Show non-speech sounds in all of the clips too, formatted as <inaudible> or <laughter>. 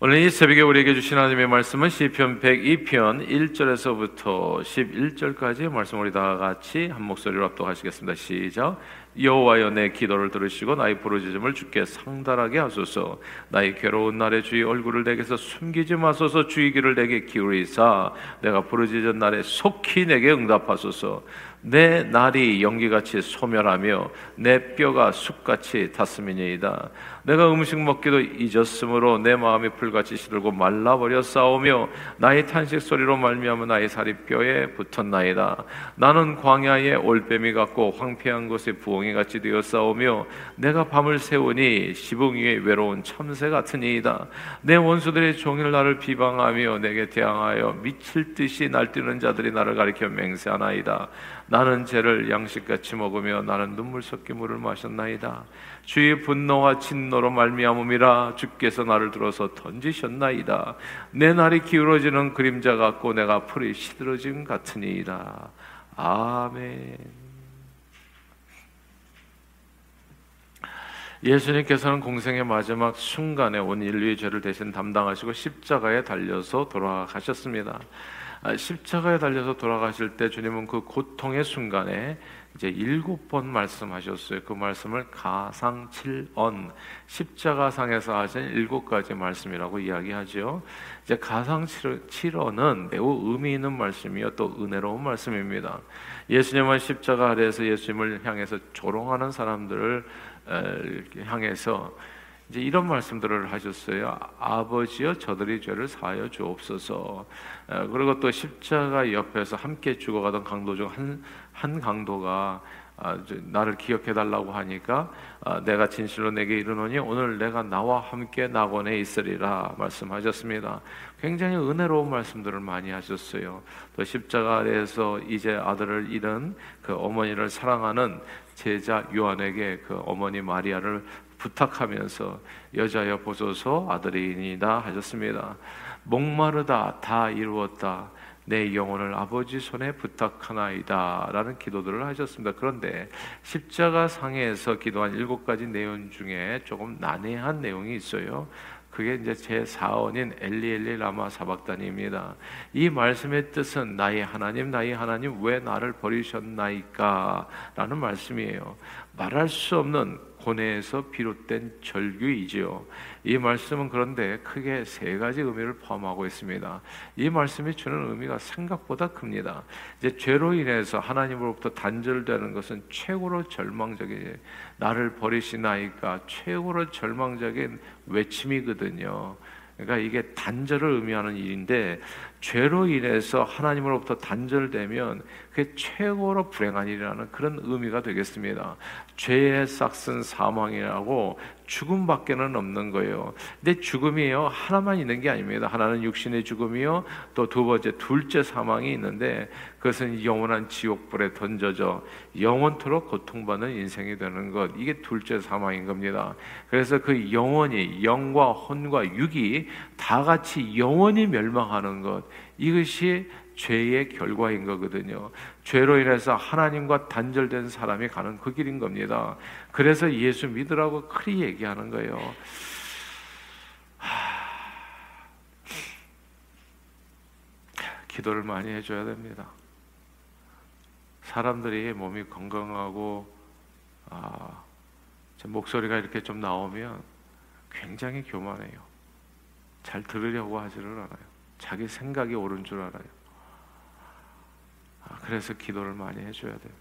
오늘 이 새벽에 우리에게 주신 하나님의 말씀은 시편 102편 1절에서부터 11절까지의 말씀 우리 다 같이 한 목소리로 합독하시겠습니다. 시작. 여호와여 내 기도를 들으시고 나의 부르짖음을 주께 상달하게 하소서. 나의 괴로운 날에 주의 얼굴을 내게서 숨기지 마소서. 주의 귀를 내게 기울이사 내가 부르짖은 날에 속히 내게 응답하소서. 내 날이 연기같이 소멸하며 내 뼈가 숲같이 탔음이니이다. 내가 음식 먹기도 잊었으므로 내 마음이 불같이 시들고 말라버려 싸우며 나의 탄식 소리로 말미암아 나의 살이 뼈에 붙었나이다. 나는 광야의 올빼미 같고 황폐한 곳에 부엉이 같이 되어 싸우며 내가 밤을 새우니 시붕 위에 외로운 참새 같으니이다. 내 원수들의 종일 나를 비방하며 내게 대항하여 미칠 듯이 날뛰는 자들이 나를 가리켜 맹세하나이다. 나는 죄를 양식같이 먹으며 나는 눈물 섞인 물을 마셨나이다. 주의 분노와 진노로 말미암음이라 주께서 나를 들어서 던지셨나이다. 내 날이 기울어지는 그림자 같고 내가 풀이 시들어진 같으니이다. 아멘. 예수님께서는 공생의 마지막 순간에 온 인류의 죄를 대신 담당하시고 십자가에 달려서 돌아가셨습니다. 아, 십자가에 달려서 돌아가실 때 주님은 그 고통의 순간에 이제 일곱 번 말씀하셨어요. 그 말씀을 가상칠언 십자가상에서 하신 일곱 가지 말씀이라고 이야기하죠. 이제 가상칠언은 매우 의미 있는 말씀이요 또 은혜로운 말씀입니다. 예수님은 십자가 아래에서 예수님을 향해서 조롱하는 사람들을 향해서 이제 이런 말씀들을 하셨어요. 아버지여 저들이 죄를 사하여 주옵소서. 그리고 또 십자가 옆에서 함께 죽어가던 강도 중 한 한 강도가 아, 나를 기억해 달라고 하니까 아, 내가 진실로 내게 이르노니 오늘 내가 나와 함께 낙원에 있으리라 말씀하셨습니다. 굉장히 은혜로운 말씀들을 많이 하셨어요. 또 십자가 아래에서 이제 아들을 잃은 그 어머니를 사랑하는 제자 요한에게 그 어머니 마리아를 부탁하면서 여자여 보소서 아들이니이다 하셨습니다. 목마르다 다 이루었다. 내 영혼을 아버지 손에 부탁하나이다라는 기도들을 하셨습니다. 그런데 십자가 상에서 기도한 일곱 가지 내용 중에 조금 난해한 내용이 있어요. 그게 이제 제 4원인 엘리엘리 라마 사박단입니다. 이 말씀의 뜻은 나의 하나님, 나의 하나님 왜 나를 버리셨나이까? 라는 말씀이에요. 말할 수 없는 고뇌에서 비롯된 절규이지요. 이 말씀은 그런데 크게 세 가지 의미를 포함하고 있습니다. 이 말씀이 주는 의미가 생각보다 큽니다. 이제 죄로 인해서 하나님으로부터 단절되는 것은 최고로 절망적인 나를 버리시나이까 최고로 절망적인 외침이거든요. 그러니까 이게 단절을 의미하는 일인데 죄로 인해서 하나님으로부터 단절되면 그게 최고로 불행한 일이라는 그런 의미가 되겠습니다. 죄의 싹슨 사망이라고 죽음밖에는 없는 거예요. 근데 죽음이요 하나만 있는 게 아닙니다. 하나는 육신의 죽음이요 또 두 번째 둘째 사망이 있는데 그것은 영원한 지옥불에 던져져 영원토록 고통받는 인생이 되는 것 이게 둘째 사망인 겁니다. 그래서 그 영원히 영과 혼과 육이 다 같이 영원히 멸망하는 것 이것이 죄의 결과인 거거든요. 죄로 인해서 하나님과 단절된 사람이 가는 그 길인 겁니다. 그래서 예수 믿으라고 크리 얘기하는 거예요. 기도를 많이 해줘야 됩니다. 사람들이 몸이 건강하고 아, 목소리가 이렇게 좀 나오면 굉장히 교만해요. 잘 들으려고 하지를 않아요. 자기 생각이 옳은 줄 알아요. 아, 그래서 기도를 많이 해줘야 돼요.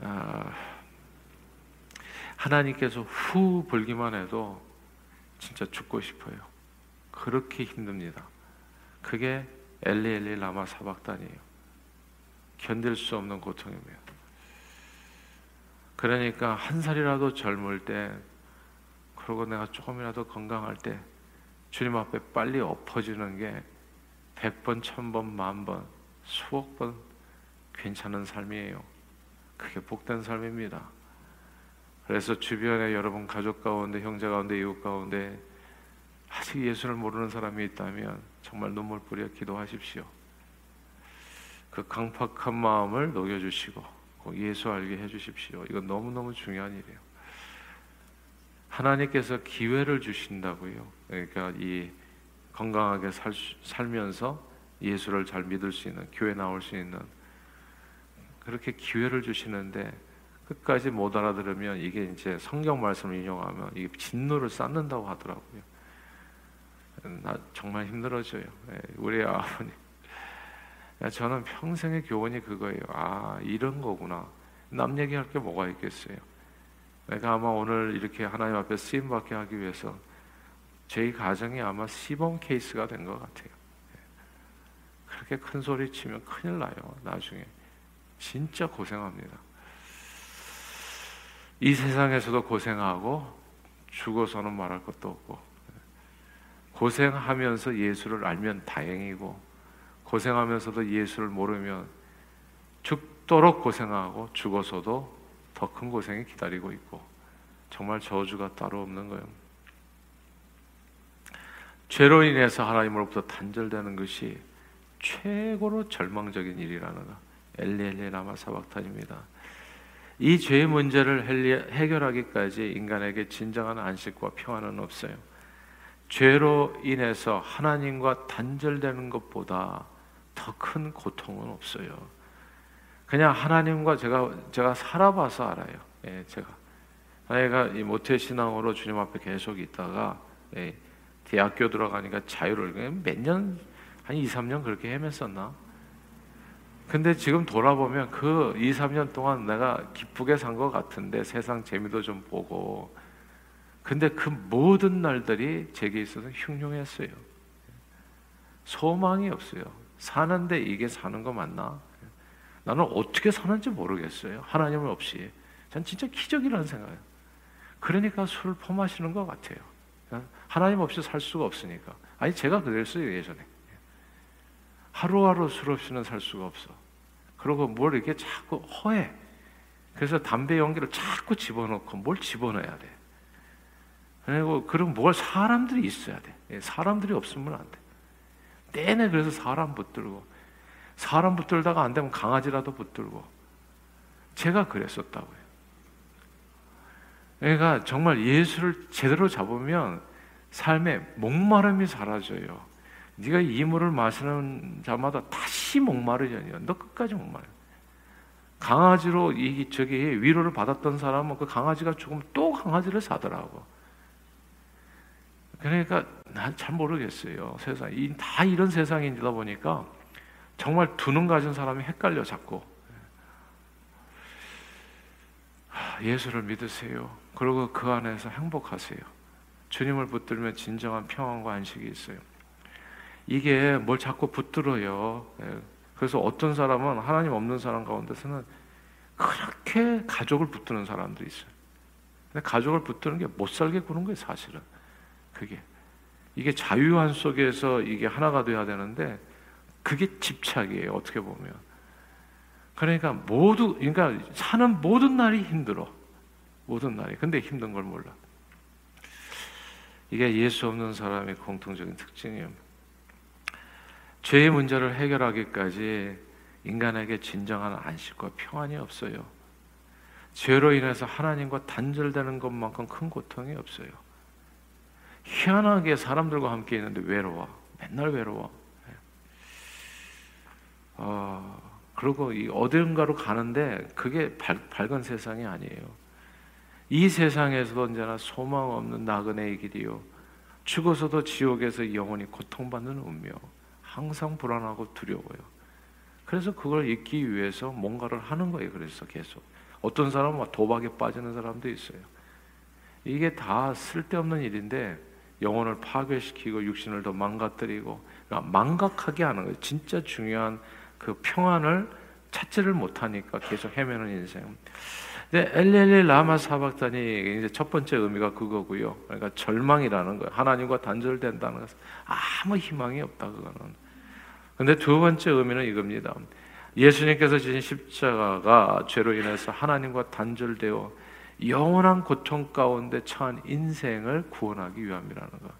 아, 하나님께서 후 불기만 해도 진짜 죽고 싶어요. 그렇게 힘듭니다. 그게 엘리엘리 라마 사박단이에요. 견딜 수 없는 고통입니다. 그러니까 한 살이라도 젊을 때, 그리고 내가 조금이라도 건강할 때, 주님 앞에 빨리 엎어지는 게백 번, 천 번, 만 번, 수억 번 괜찮은 삶이에요. 그게 복된 삶입니다. 그래서 주변에 여러분 가족 가운데, 형제 가운데, 이웃 가운데 아직 예수를 모르는 사람이 있다면 정말 눈물 뿌려 기도하십시오. 그 강팍한 마음을 녹여주시고 예수 알게 해주십시오. 이건 너무너무 중요한 일이에요. 하나님께서 기회를 주신다고요. 그러니까 이 건강하게 살, 살면서 예수를 잘 믿을 수 있는 교회 나올 수 있는 그렇게 기회를 주시는데 끝까지 못 알아들으면 이게 이제 성경 말씀을 인용하면 이게 진노를 쌓는다고 하더라고요. 나 정말 힘들어져요. 예, 우리 아버님. 저는 평생의 교훈이 그거예요. 아 이런 거구나. 남 얘기할 게 뭐가 있겠어요. 내가 아마 오늘 이렇게 하나님 앞에 쓰임 받게 하기 위해서 저희 가정이 아마 시범 케이스가 된 것 같아요. 예. 그렇게 큰 소리 치면 큰일 나요. 나중에 진짜 고생합니다. 이 세상에서도 고생하고 죽어서는 말할 것도 없고 고생하면서 예수를 알면 다행이고 고생하면서도 예수를 모르면 죽도록 고생하고 죽어서도 더 큰 고생이 기다리고 있고 정말 저주가 따로 없는 거예요. 죄로 인해서 하나님으로부터 단절되는 것이 최고로 절망적인 일이라는 거. 엘리엘리 라마 사박탄입니다. 이 죄의 문제를 해결하기까지 인간에게 진정한 안식과 평안은 없어요. 죄로 인해서 하나님과 단절되는 것보다 더 큰 고통은 없어요. 그냥 하나님과 제가 제가 살아봐서 알아요. 예, 제가 내가 이 모태 신앙으로 주님 앞에 계속 있다가 예, 대학교 들어가니까 자유를 몇 년, 한 2, 3년 그렇게 헤맸었나? 근데 지금 돌아보면 그 2, 3년 동안 내가 기쁘게 산 것 같은데 세상 재미도 좀 보고 근데 그 모든 날들이 제게 있어서 흉흉했어요. 소망이 없어요. 사는데 이게 사는 거 맞나? 나는 어떻게 사는지 모르겠어요. 하나님을 없이. 전 진짜 기적이라는 생각이에요. 그러니까 술 퍼마시는 것 같아요. 하나님 없이 살 수가 없으니까. 아니 제가 그랬어요 예전에. 하루하루 술 없이는 살 수가 없어. 그리고 뭘 이렇게 자꾸 허해. 그래서 담배 연기를 자꾸 집어넣고 뭘 집어넣어야 돼. 그리고 그럼 뭘 사람들이 있어야 돼. 예, 사람들이 없으면 안 돼. 내내 그래서 사람 붙들고 사람 붙들다가 안 되면 강아지라도 붙들고 제가 그랬었다고요. 그러니까 정말 예수를 제대로 잡으면 삶에 목마름이 사라져요. 네가 이 물을 마시는 자마다 다시 목마르잖아요. 너 끝까지 목마르. 강아지로 이 저기 위로를 받았던 사람은 그 강아지가 죽으면 또 강아지를 사더라고. 그러니까 난 잘 모르겠어요. 세상 다 이런 세상이다 보니까 정말 두 눈 가진 사람이 헷갈려 자꾸. 예수를 믿으세요. 그리고 그 안에서 행복하세요. 주님을 붙들면 진정한 평안과 안식이 있어요. 이게 뭘 자꾸 붙들어요. 예. 그래서 어떤 사람은 하나님 없는 사람 가운데서는 그렇게 가족을 붙드는 사람들이 있어요. 근데 가족을 붙드는 게 못 살게 구는 거예요, 사실은. 그게. 이게 자유한 속에서 이게 하나가 돼야 되는데 그게 집착이에요, 어떻게 보면. 그러니까 모두, 그러니까 사는 모든 날이 힘들어. 모든 날이. 근데 힘든 걸 몰라. 이게 예수 없는 사람의 공통적인 특징이에요. 죄의 문제를 해결하기까지 인간에게 진정한 안식과 평안이 없어요. 죄로 인해서 하나님과 단절되는 것만큼 큰 고통이 없어요. 희한하게 사람들과 함께 있는데 외로워. 맨날 외로워. 어, 그리고 이 어딘가로 가는데 그게 밝, 밝은 세상이 아니에요. 이 세상에서도 언제나 소망 없는 나그네의 길이요. 죽어서도 지옥에서 영원히 고통받는 운명. 항상 불안하고 두려워요. 그래서 그걸 잊기 위해서 뭔가를 하는 거예요. 그래서 계속 어떤 사람은 도박에 빠지는 사람도 있어요. 이게 다 쓸데없는 일인데 영혼을 파괴시키고 육신을 더 망가뜨리고 그러니까 망각하게 하는 거예요. 진짜 중요한 그 평안을 찾지를 못하니까 계속 헤매는 인생. 근데 엘렐리 라마 사박단이 이제 첫 번째 의미가 그거고요. 그러니까 절망이라는 거예요. 하나님과 단절된다는 것은 아무 희망이 없다 그거는. 근데 두 번째 의미는 이겁니다. 예수님께서 지신 십자가가 죄로 인해서 하나님과 단절되어 영원한 고통 가운데 처한 인생을 구원하기 위함이라는 것.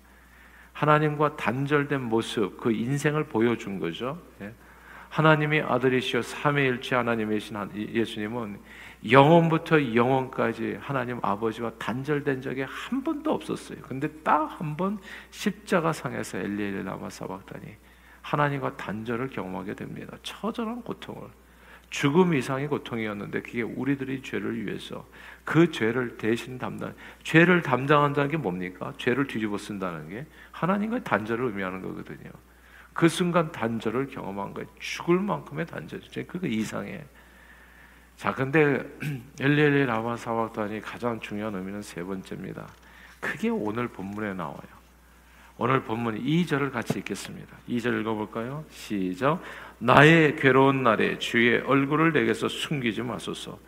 하나님과 단절된 모습, 그 인생을 보여준 거죠. 예. 하나님이 아들이시여 삼위일체 하나님이신 예수님은 영원부터 영원까지 하나님 아버지와 단절된 적이 한 번도 없었어요. 근데 딱 한 번 십자가 상에서 엘리엘리 라마 사박다니 하나님과 단절을 경험하게 됩니다. 처절한 고통을 죽음 이상의 고통이었는데 그게 우리들이 죄를 위해서 그 죄를 대신 담당 죄를 담당한다는 게 뭡니까? 죄를 뒤집어 쓴다는 게 하나님과의 단절을 의미하는 거거든요. 그 순간 단절을 경험한 거예요. 죽을 만큼의 단절이죠. 그거 이상해. 자, 근데 <clears throat> 엘리엘리 라마 사박단이 가장 중요한 의미는 세 번째입니다. 그게 오늘 본문에 나와요. 오늘 본문 2절을 같이 읽겠습니다. 2절 읽어볼까요? 시작. 나의 괴로운 날에 주의 얼굴을 내게서 숨기지 마소서.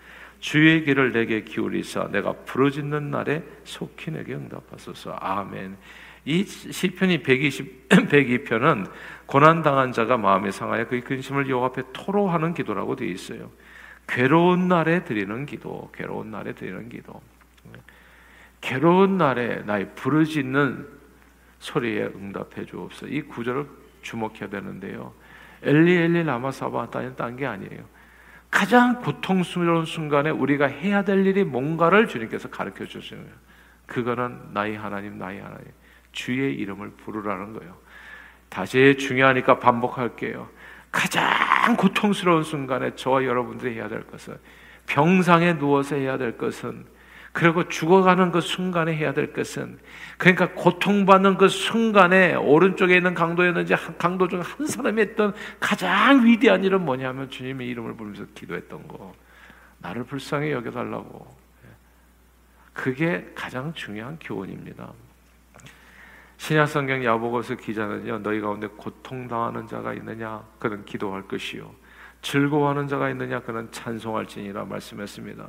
주의 길을 내게 기울이사 내가 부르짖는 날에 속히 내게 응답하소서. 아멘. 이 시편이 120, 102편은 <clears throat> 고난당한 자가 마음에 상하여 그 근심을 여호와 앞에 토로하는 기도라고 되어 있어요. 괴로운 날에 드리는 기도, 괴로운 날에 드리는 기도. 괴로운 날에 나의 부르짖는 소리에 응답해 주옵소서. 이 구절을 주목해야 되는데요. 엘리 엘리 라마 사바타는 딴게 아니에요. 가장 고통스러운 순간에 우리가 해야 될 일이 뭔가를 주님께서 가르쳐 주시는 거예요. 그거는 나의 하나님, 나의 하나님. 주의 이름을 부르라는 거예요. 다시 중요하니까 반복할게요. 가장 고통스러운 순간에 저와 여러분들이 해야 될 것은 병상에 누워서 해야 될 것은 그리고 죽어가는 그 순간에 해야 될 것은 그러니까 고통받는 그 순간에 오른쪽에 있는 강도였는지 강도 중 한 사람이 했던 가장 위대한 일은 뭐냐면 주님의 이름을 부르면서 기도했던 거 나를 불쌍히 여겨달라고 그게 가장 중요한 교훈입니다. 신약성경 야보고서 기자는요 너희 가운데 고통당하는 자가 있느냐 그는 기도할 것이요 즐거워하는 자가 있느냐 그는 찬송할지니라 말씀했습니다.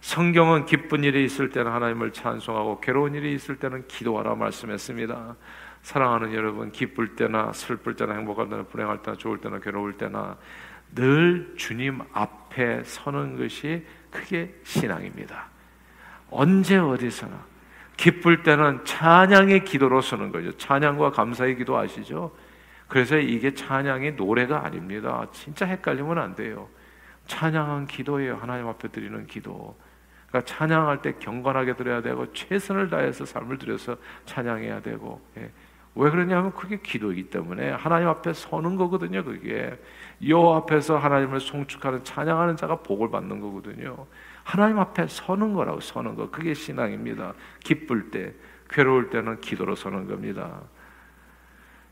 성경은 기쁜 일이 있을 때는 하나님을 찬송하고 괴로운 일이 있을 때는 기도하라 말씀했습니다. 사랑하는 여러분, 기쁠 때나 슬플 때나 행복할 때나 불행할 때나 좋을 때나 괴로울 때나 늘 주님 앞에 서는 것이 그게 신앙입니다. 언제 어디서나 기쁠 때는 찬양의 기도로 서는 거죠. 찬양과 감사의 기도 아시죠? 그래서 이게 찬양의 노래가 아닙니다. 진짜 헷갈리면 안 돼요. 찬양한 기도예요. 하나님 앞에 드리는 기도. 그러니까 찬양할 때 경건하게 드려야 되고 최선을 다해서 삶을 들여서 찬양해야 되고 예. 왜 그러냐면 그게 기도이기 때문에 하나님 앞에 서는 거거든요. 그게 여 앞에서 하나님을 송축하는 찬양하는 자가 복을 받는 거거든요. 하나님 앞에 서는 거라고 서는 거 그게 신앙입니다. 기쁠 때 괴로울 때는 기도로 서는 겁니다.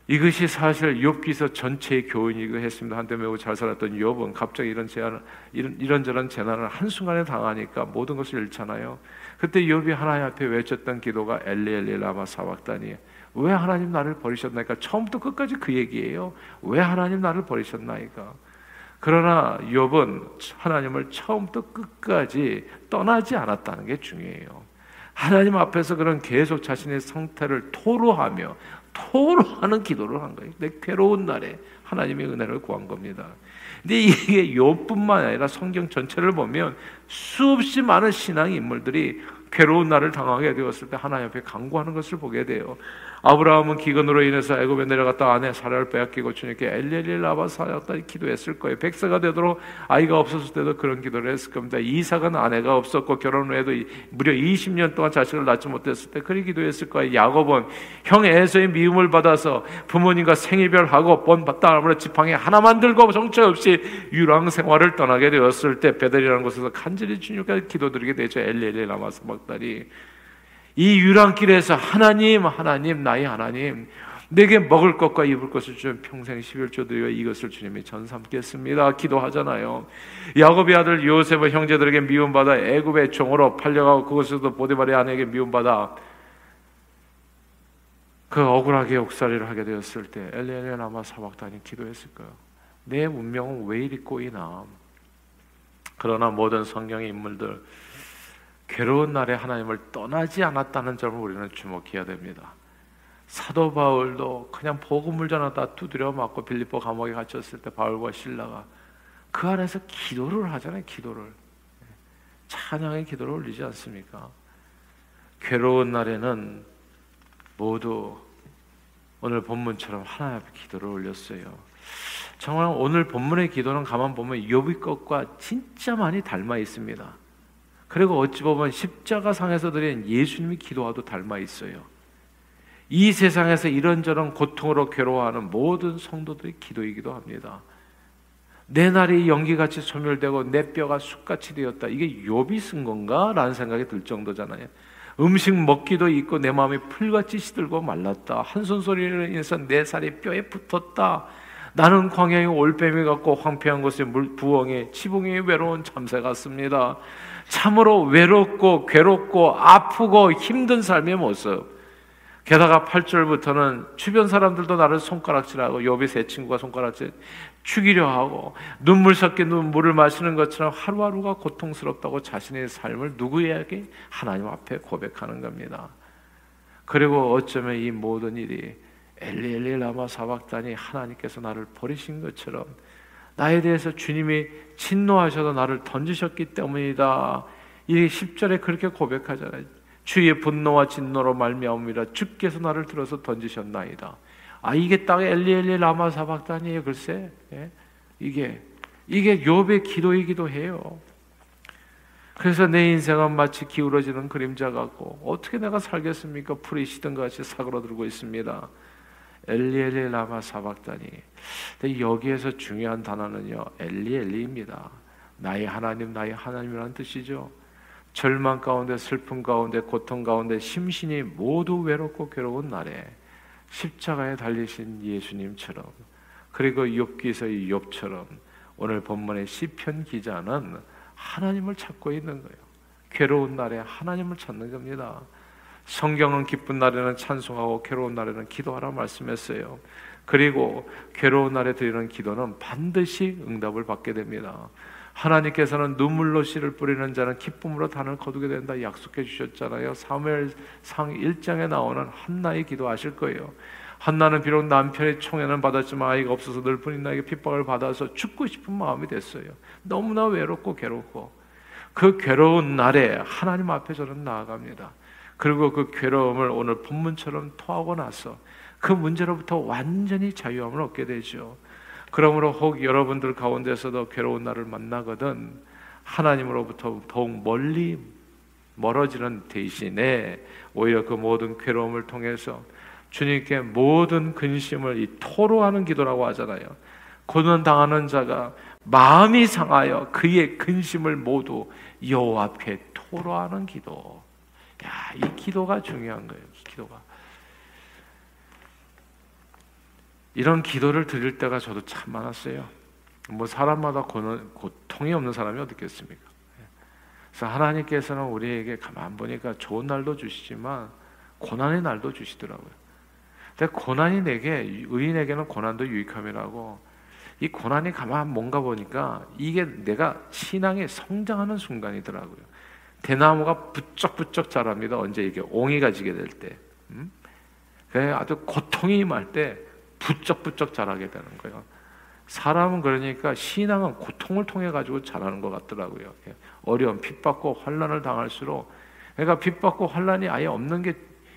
이것이 사실 욥기서 전체의 교훈이고 했습니다. 한때 매우 잘 살았던 욥은 갑자기 이런 재난, 이런 이런저런 재난을 한 순간에 당하니까 모든 것을 잃잖아요. 그때 욥이 하나님 앞에 외쳤던 기도가 엘리엘리 라마 사박다니 왜 하나님 나를 버리셨나이까 처음부터 끝까지 그 얘기예요. 왜 하나님 나를 버리셨나이까. 그러나 욥은 하나님을 처음부터 끝까지 떠나지 않았다는 게 중요해요. 하나님 앞에서 그런 계속 자신의 상태를 토로하며 토로하는 기도를 한 거예요. 내 괴로운 날에 하나님의 은혜를 구한 겁니다. 근데 이게 욥뿐만 아니라 성경 전체를 보면 수없이 많은 신앙 인물들이 괴로운 날을 당하게 되었을 때 하나님 앞에 간구하는 것을 보게 돼요. 아브라함은 기근으로 인해서 애굽에 내려갔다 아내 사라를 빼앗기고 주님께 엘리엘리 라바 사였다 기도했을 거예요. 백세가 되도록 아이가 없었을 때도 그런 기도를 했을 겁니다. 이삭은 아내가 없었고 결혼 후에도 무려 20년 동안 자식을 낳지 못했을 때 그리 기도했을 거예요. 야곱은 형 에서의 미움을 받아서 부모님과 생이별하고 본 땅으로 지팡이 하나 만 들고 정처 없이 유랑 생활을 떠나게 되었을 때 베델이라는 곳에서 간절히 주님께 기도드리게 되죠. 엘리엘리 라마 사막 다리 이 유랑길에서 하나님, 하나님, 나의 하나님, 내게 먹을 것과 입을 것을 주 평생 11조 드려 이것을 주님이 전 삼겠습니다. 기도하잖아요. 야곱의 아들 요셉은 형제들에게 미움받아 애굽의 종으로 팔려가고 그곳에서도 보디발의 아내에게 미움받아 그 억울하게 역살이를 하게 되었을 때 엘리엘레 아마 사박단이 기도했을 거예요. 내 운명은 왜 이리 꼬이나? 그러나 모든 성경의 인물들 괴로운 날에 하나님을 떠나지 않았다는 점을 우리는 주목해야 됩니다. 사도 바울도 그냥 복음을 전하다 두드려 맞고 빌립보 감옥에 갇혔을 때 바울과 신라가 그 안에서 기도를 하잖아요. 기도를 찬양의 기도를 올리지 않습니까? 괴로운 날에는 모두 오늘 본문처럼 하나님 앞에 기도를 올렸어요. 정말 오늘 본문의 기도는 가만 보면 욥의 것과 진짜 많이 닮아 있습니다. 그리고 어찌 보면 십자가 상에서 드린 예수님의 기도와도 닮아 있어요. 이 세상에서 이런저런 고통으로 괴로워하는 모든 성도들의 기도이기도 합니다. 내 날이 연기같이 소멸되고 내 뼈가 숯같이 되었다. 이게 욥이 쓴 건가? 라는 생각이 들 정도잖아요. 음식 먹기도 있고 내 마음이 풀같이 시들고 말랐다. 한손 소리로 인해서 내 살이 뼈에 붙었다. 나는 광야의 올빼미 같고 황폐한 곳에 물 부엉이 지붕이 외로운 참새 같습니다. 참으로 외롭고 괴롭고 아프고 힘든 삶의 모습. 게다가 8절부터는 주변 사람들도 나를 손가락질하고 욥의 세 친구가 손가락질 죽이려 하고 눈물 섞인 눈물을 마시는 것처럼 하루하루가 고통스럽다고 자신의 삶을 누구에게 하나님 앞에 고백하는 겁니다. 그리고 어쩌면 이 모든 일이 엘리 엘리 라마 사박단이 하나님께서 나를 버리신 것처럼 나에 대해서 주님이 진노하셔서 나를 던지셨기 때문이다. 이 10절에 그렇게 고백하잖아요. 주의 분노와 진노로 말미암으라 주께서 나를 들어서 던지셨나이다. 아 이게 딱 엘리엘리 라마 사박단이에요. 글쎄 예? 이게 이게 욥의 기도이기도 해요. 그래서 내 인생은 마치 기울어지는 그림자 같고 어떻게 내가 살겠습니까? 풀이 시든 같이 사그러들고 있습니다. 엘리엘리 라마 사박단이. 근데 여기에서 중요한 단어는요 엘리엘리입니다. 나의 하나님, 나의 하나님이라는 뜻이죠. 절망 가운데 슬픔 가운데 고통 가운데 심신이 모두 외롭고 괴로운 날에 십자가에 달리신 예수님처럼 그리고 욥기서의 욥처럼 오늘 본문의 시편 기자는 하나님을 찾고 있는 거예요. 괴로운 날에 하나님을 찾는 겁니다. 성경은 기쁜 날에는 찬송하고 괴로운 날에는 기도하라 말씀했어요. 그리고 괴로운 날에 드리는 기도는 반드시 응답을 받게 됩니다. 하나님께서는 눈물로 씨를 뿌리는 자는 기쁨으로 단을 거두게 된다 약속해 주셨잖아요. 사무엘상 1장에 나오는 한나의 기도 아실 거예요. 한나는 비록 남편의 총애는 받았지만 아이가 없어서 늘 뿐인 나에게 핍박을 받아서 죽고 싶은 마음이 됐어요. 너무나 외롭고 괴롭고 그 괴로운 날에 하나님 앞에 저는 나아갑니다. 그리고 그 괴로움을 오늘 본문처럼 토하고 나서 그 문제로부터 완전히 자유함을 얻게 되죠. 그러므로 혹 여러분들 가운데서도 괴로운 날을 만나거든 하나님으로부터 더욱 멀리 멀어지는 대신에 오히려 그 모든 괴로움을 통해서 주님께 모든 근심을 이 토로하는 기도라고 하잖아요. 고난 당하는 자가 마음이 상하여 그의 근심을 모두 여호와 앞에 토로하는 기도. 야, 이 기도가 중요한 거예요. 이 기도가. 이런 기도를 드릴 때가 저도 참 많았어요. 뭐 사람마다 고는, 고통이 없는 사람이 어디 있겠습니까? 그래서 하나님께서는 우리에게 가만 보니까 좋은 날도 주시지만 고난의 날도 주시더라고요. 근데 고난이 내게 의인에게는 고난도 유익함이라고 이 고난이 가만 뭔가 보니까 이게 내가 신앙에 성장하는 순간이더라고요. 대나무가 부쩍부쩍 자랍니다. 언제 이게 옹이가 지게 될 때. 음? 아주 고통이 임할 때 부쩍부쩍 자라게 되는 거예요. 사람은 그러니까 신앙은 고통을 통해 가지고 자라는 것 같더라고요. 어려움, 핍받고 환란을 당할수록 그러니까 핍받고 환란이 아예 없는 게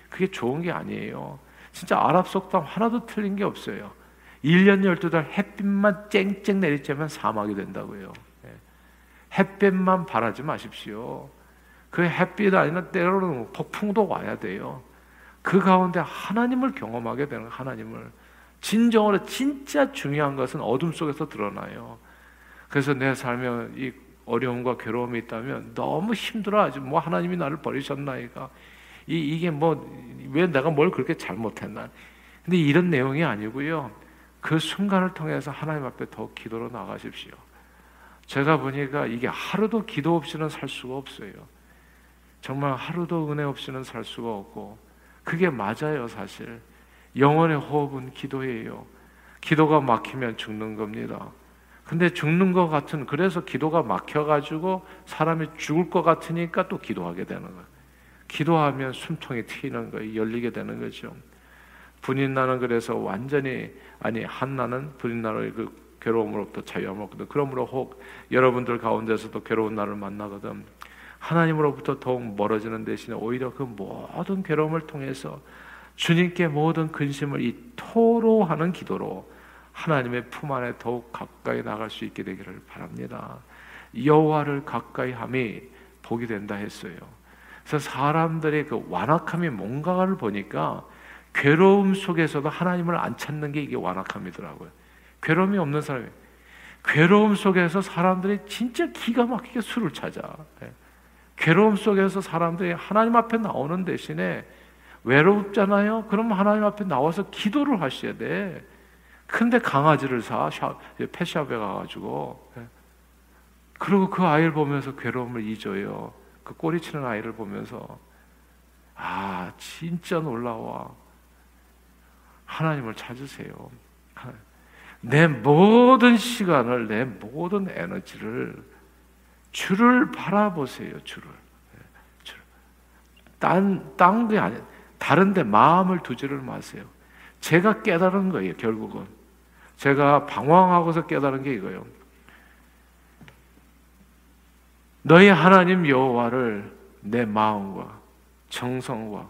그게 좋은 게 아니에요. 진짜 아랍 속담 하나도 틀린 게 없어요. 1년 12달 햇빛만 쨍쨍 내리쬐면 사막이 된다고요. 예. 햇빛만 바라지 마십시오. 그 햇빛 아니면 때로는 폭풍도 와야 돼요. 그 가운데 하나님을 경험하게 되는 하나님을 진정으로 진짜 중요한 것은 어둠 속에서 드러나요. 그래서 내 삶에 이 어려움과 괴로움이 있다면 너무 힘들어하지. 뭐 하나님이 나를 버리셨나이가. 이 이게 뭐 왜 내가 뭘 그렇게 잘못했나. 근데 이런 내용이 아니고요. 그 순간을 통해서 하나님 앞에 더 기도로 나가십시오. 제가 보니까 이게 하루도 기도 없이는 살 수가 없어요. 정말 하루도 은혜 없이는 살 수가 없고 그게 맞아요, 사실. 영혼의 호흡은 기도예요. 기도가 막히면 죽는 겁니다. 근데 죽는 것 같은 그래서 기도가 막혀가지고 사람이 죽을 것 같으니까 또 기도하게 되는 거예요. 기도하면 숨통이 트이는 거예요. 열리게 되는 거죠. 분인 나는 그래서 완전히 아니 한나는 분인 나의 그 괴로움으로부터 자유함을 얻거든. 그러므로 혹 여러분들 가운데서도 괴로운 날을 만나거든. 하나님으로부터 더욱 멀어지는 대신에 오히려 그 모든 괴로움을 통해서 주님께 모든 근심을 이 토로하는 기도로 하나님의 품 안에 더욱 가까이 나갈 수 있게 되기를 바랍니다. 여호와를 가까이 함이 복이 된다 했어요. 그래서 사람들의 그 완악함이 뭔가를 보니까 괴로움 속에서도 하나님을 안 찾는 게 이게 완악함이더라고요. 괴로움이 없는 사람이 괴로움 속에서 사람들이 진짜 기가 막히게 술을 찾아. 예. 괴로움 속에서 사람들이 하나님 앞에 나오는 대신에 외롭잖아요. 그럼 하나님 앞에 나와서 기도를 하셔야 돼. 근데 강아지를 사 펫샵에 가가지고 예. 그리고 그 아이를 보면서 괴로움을 잊어요. 그 꼬리치는 아이를 보면서 아 진짜 놀라워. 하나님을 찾으세요. 내 모든 시간을 내 모든 에너지를 주를 바라보세요. 주를. 주를. 딴, 딴게 아니 다른데 마음을 두지를 마세요. 제가 깨달은 거예요. 결국은 제가 방황하고서 깨달은 게 이거예요. 너희 하나님 여호와를 내 마음과 정성과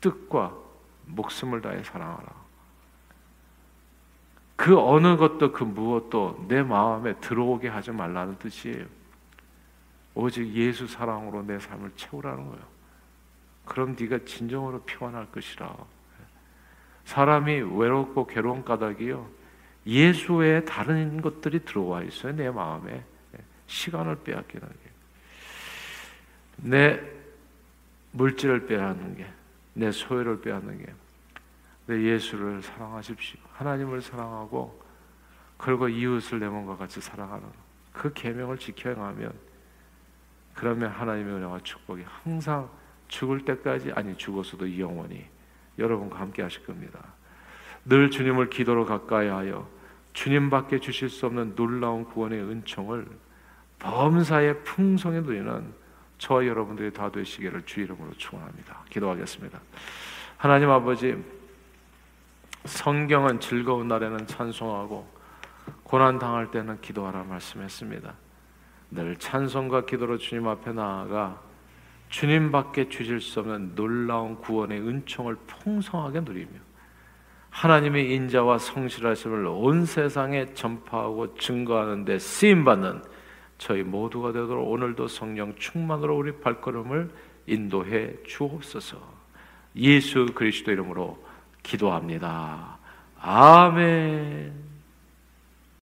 뜻과 목숨을 다해 사랑하라. 그 어느 것도 그 무엇도 내 마음에 들어오게 하지 말라는 뜻이 오직 예수 사랑으로 내 삶을 채우라는 거예요. 그럼 네가 진정으로 평안할 것이라. 사람이 외롭고 괴로운 까닭이요. 예수 외에 다른 것들이 들어와 있어요. 내 마음에. 시간을 빼앗기는 게. 내 물질을 빼앗는 게. 내 소유를 빼앗는 게. 내 예수를 사랑하십시오. 하나님을 사랑하고 그리고 이웃을 내 몸과 같이 사랑하는 그 계명을 지켜 가면 그러면 하나님의 은혜와 축복이 항상 죽을 때까지 아니 죽어서도 영원히 여러분과 함께 하실 겁니다. 늘 주님을 기도로 가까이 하여 주님밖에 주실 수 없는 놀라운 구원의 은총을 범사의 풍성에 누리는 저와 여러분들이 다 되시기를 주 이름으로 축원합니다. 기도하겠습니다. 하나님 아버지 성경은 즐거운 날에는 찬송하고 고난 당할 때는 기도하라 말씀했습니다. 늘 찬송과 기도로 주님 앞에 나아가 주님밖에 주실 수 없는 놀라운 구원의 은총을 풍성하게 누리며 하나님의 인자와 성실하심을 온 세상에 전파하고 증거하는 데 쓰임 받는 저희 모두가 되도록 오늘도 성령 충만으로 우리 발걸음을 인도해 주옵소서. 예수 그리스도 이름으로 기도합니다. 아멘.